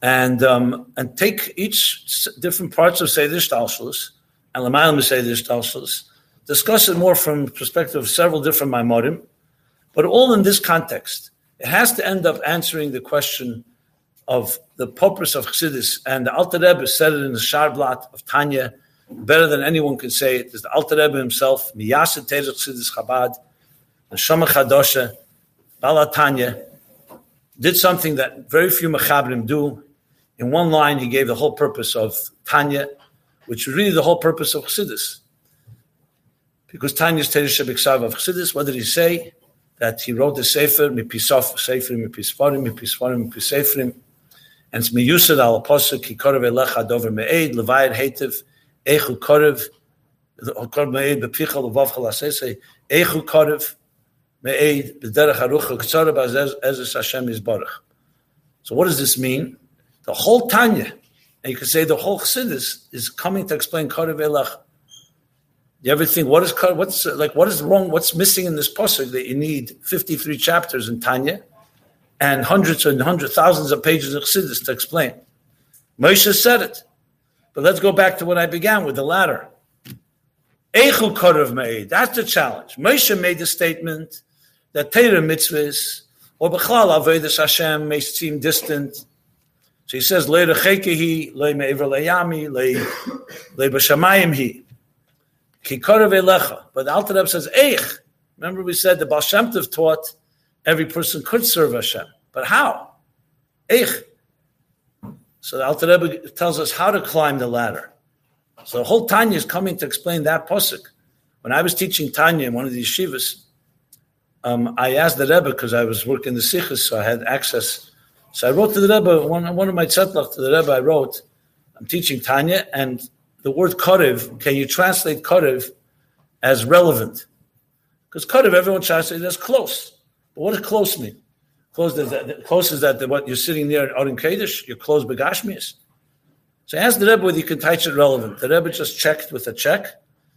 Speaker 1: and um, and take each different parts of Seder Shtalshalis and Lamayim Seder Shtalshalis, discuss it more from perspective of several different Maimorim, but all in this context. It has to end up answering the question of the purpose of Chassidus, and the Alter Rebbe said it in the Sharblat of Tanya, better than anyone can say it. Is the Alter Rebbe himself, Miyasa Tezer Chassidus Chabad, and Shama Chadosha, Bala Tanya, did something that very few Machabrim do. In one line, he gave the whole purpose of Tanya, which is really the whole purpose of Chassidus. Because Tanya's Teresh Biksav of Chassidus, what did he say? That he wrote the Sefer, Mipisof, Sefer, Mipisfarim, Mipisfarim, Mipisefrim, and it's miyusad al apostle ki korev elecha dover me'ed levayed hetev echu korev korev me'ed bepicha levav chalasese echu korev me'ed b'derech harucha k'tzara ba'az ezes Hashem yizbarach. So what does this mean? The whole Tanya, and you could say the whole Chassidus is coming to explain korev elech. You ever think what is what's like what is wrong? What's missing in this pasuk that you need fifty three chapters in Tanya? and hundreds and hundreds, thousands of pages of Chassidus to explain. Moshe said it. But let's go back to what I began with, the latter. Eichu Korav made. That's the challenge. Moshe made the statement that Torah mitzvahs, or Bechlal Avodas Hashem, may seem distant. So he says, Le rechekehi, le me'ever leyami, le b'shamayim hi. Ki Korav elecha. But Alter Rebbe says, Eich. Remember we said the Baal Shem Tov taught every person could serve Hashem. But how? Eich. So the Alter Rebbe tells us how to climb the ladder. So the whole Tanya is coming to explain that posuk. When I was teaching Tanya in one of the yeshivas, um, I asked the Rebbe because I was working the sikhs, so I had access. So I wrote to the Rebbe, one, one of my tzetlach to the Rebbe, I wrote, I'm teaching Tanya, and the word korev, can you translate korev as relevant? Because korev, everyone translates it as close. But what does close mean? Close is that, that what you're sitting there out in Kadesh, you're close begashmias. So I asked the Rebbe whether you can touch it relevant. The Rebbe just checked with a check,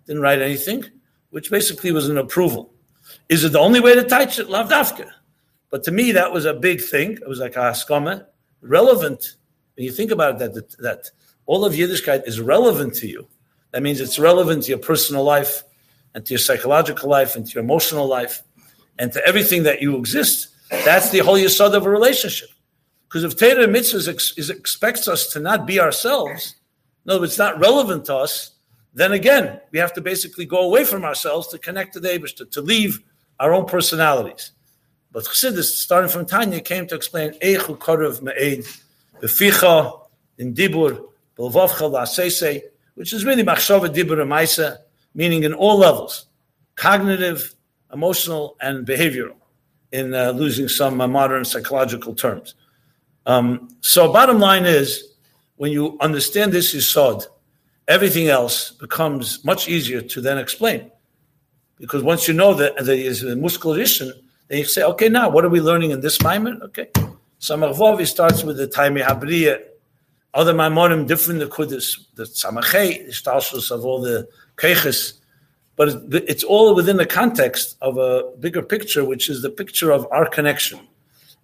Speaker 1: didn't write anything, which basically was an approval. Is it the only way to touch it? Lavdafka. But to me, that was a big thing. It was like a haskama, relevant. When you think about it, that, that all of Yiddishkeit is relevant to you. That means it's relevant to your personal life and to your psychological life and to your emotional life and to everything that you exist. That's the whole yisod of a relationship. Because if Torah and mitzvahs ex- is, expects us to not be ourselves, words, it's not relevant to us, then again, we have to basically go away from ourselves to connect to the Eibishter, to leave our own personalities. But Chassidus, starting from Tanya, came to explain Eichu Korev Me'ed, Beficha, in Dibur, Belvavcha La'asese, which is really Machshava Dibur Maisa, meaning in all levels, cognitive, emotional, and behavioral, in uh, losing some uh, modern psychological terms. Um, so, bottom line is, when you understand this yisod, everything else becomes much easier to then explain. Because once you know that there is a muskulishin, then you say, okay, now what are we learning in this moment? Okay. Samachvovi starts with the Taimi Habriya, other Maimonim, different the Kudus, the Samachei, the Stalshus of all the Keches. But it's all within the context of a bigger picture, which is the picture of our connection.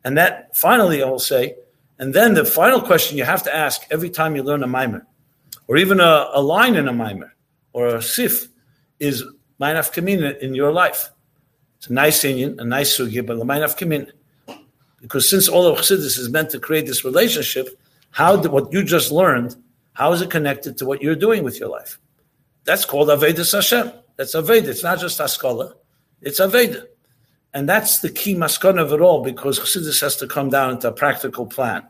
Speaker 1: And that finally, I will say, and then the final question you have to ask every time you learn a mimer, or even a, a line in a mimer, or a sif, is Mainaf Kamin in your life. It's a nice Indian, a nice sugi, but Mainaf Kamin. Because since all of Chassidus is meant to create this relationship, how did what you just learned, how is it connected to what you're doing with your life? That's called Avedis Hashem. That's Aveda. It's not just Haskalah, it's Aveda. And that's the key maskana of it all because Chassidus has to come down into a practical plan.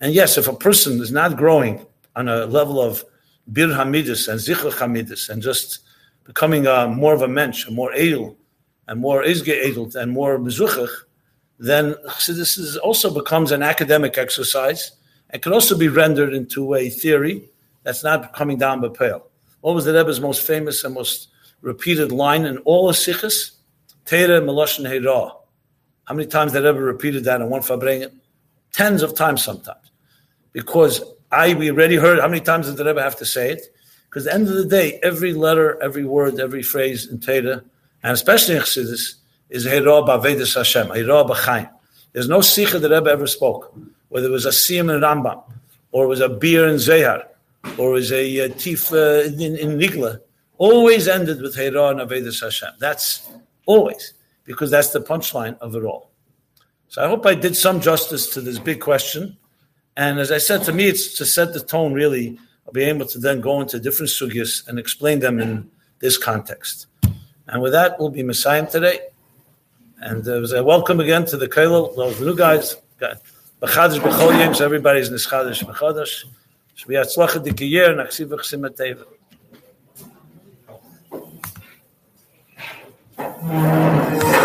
Speaker 1: And yes, if a person is not growing on a level of bir hamidus and zikr hamidus and just becoming a, more of a mensch, a more edel, and more izge edel, and more mezuchach, then this is also becomes an academic exercise and can also be rendered into a theory that's not coming down the pale. What was the Rebbe's most famous and most repeated line in all the sikhs? Teire Meloshin Heira. How many times did Rebbe repeated that in one Farbrengen? Tens of times sometimes. Because I, we already heard, how many times did the Rebbe have to say it? Because at the end of the day, every letter, every word, every phrase in Teire, and especially in Chassidus, is Heira Ba'vedis Hashem, Heira B'chaim. There's no Sikha that Rebbe ever spoke, whether it was a Siyam in Rambam, or it was a beer in Zehar, or was a, a tif uh, in, in Nigla, always ended with Heira and Avedis Hashem. That's always, because that's the punchline of it all. So I hope I did some justice to this big question. And as I said, to me, it's to set the tone really, I'll be able to then go into different sugyas and explain them in this context. And with that, we'll be Messiah today. And uh, was a welcome again to the Kollel, those new guys. B'chadash b'chol yim, so everybody's nischadash b'chadash. Shvi atzlacha dikiyir, naksiv v'chsim ateva.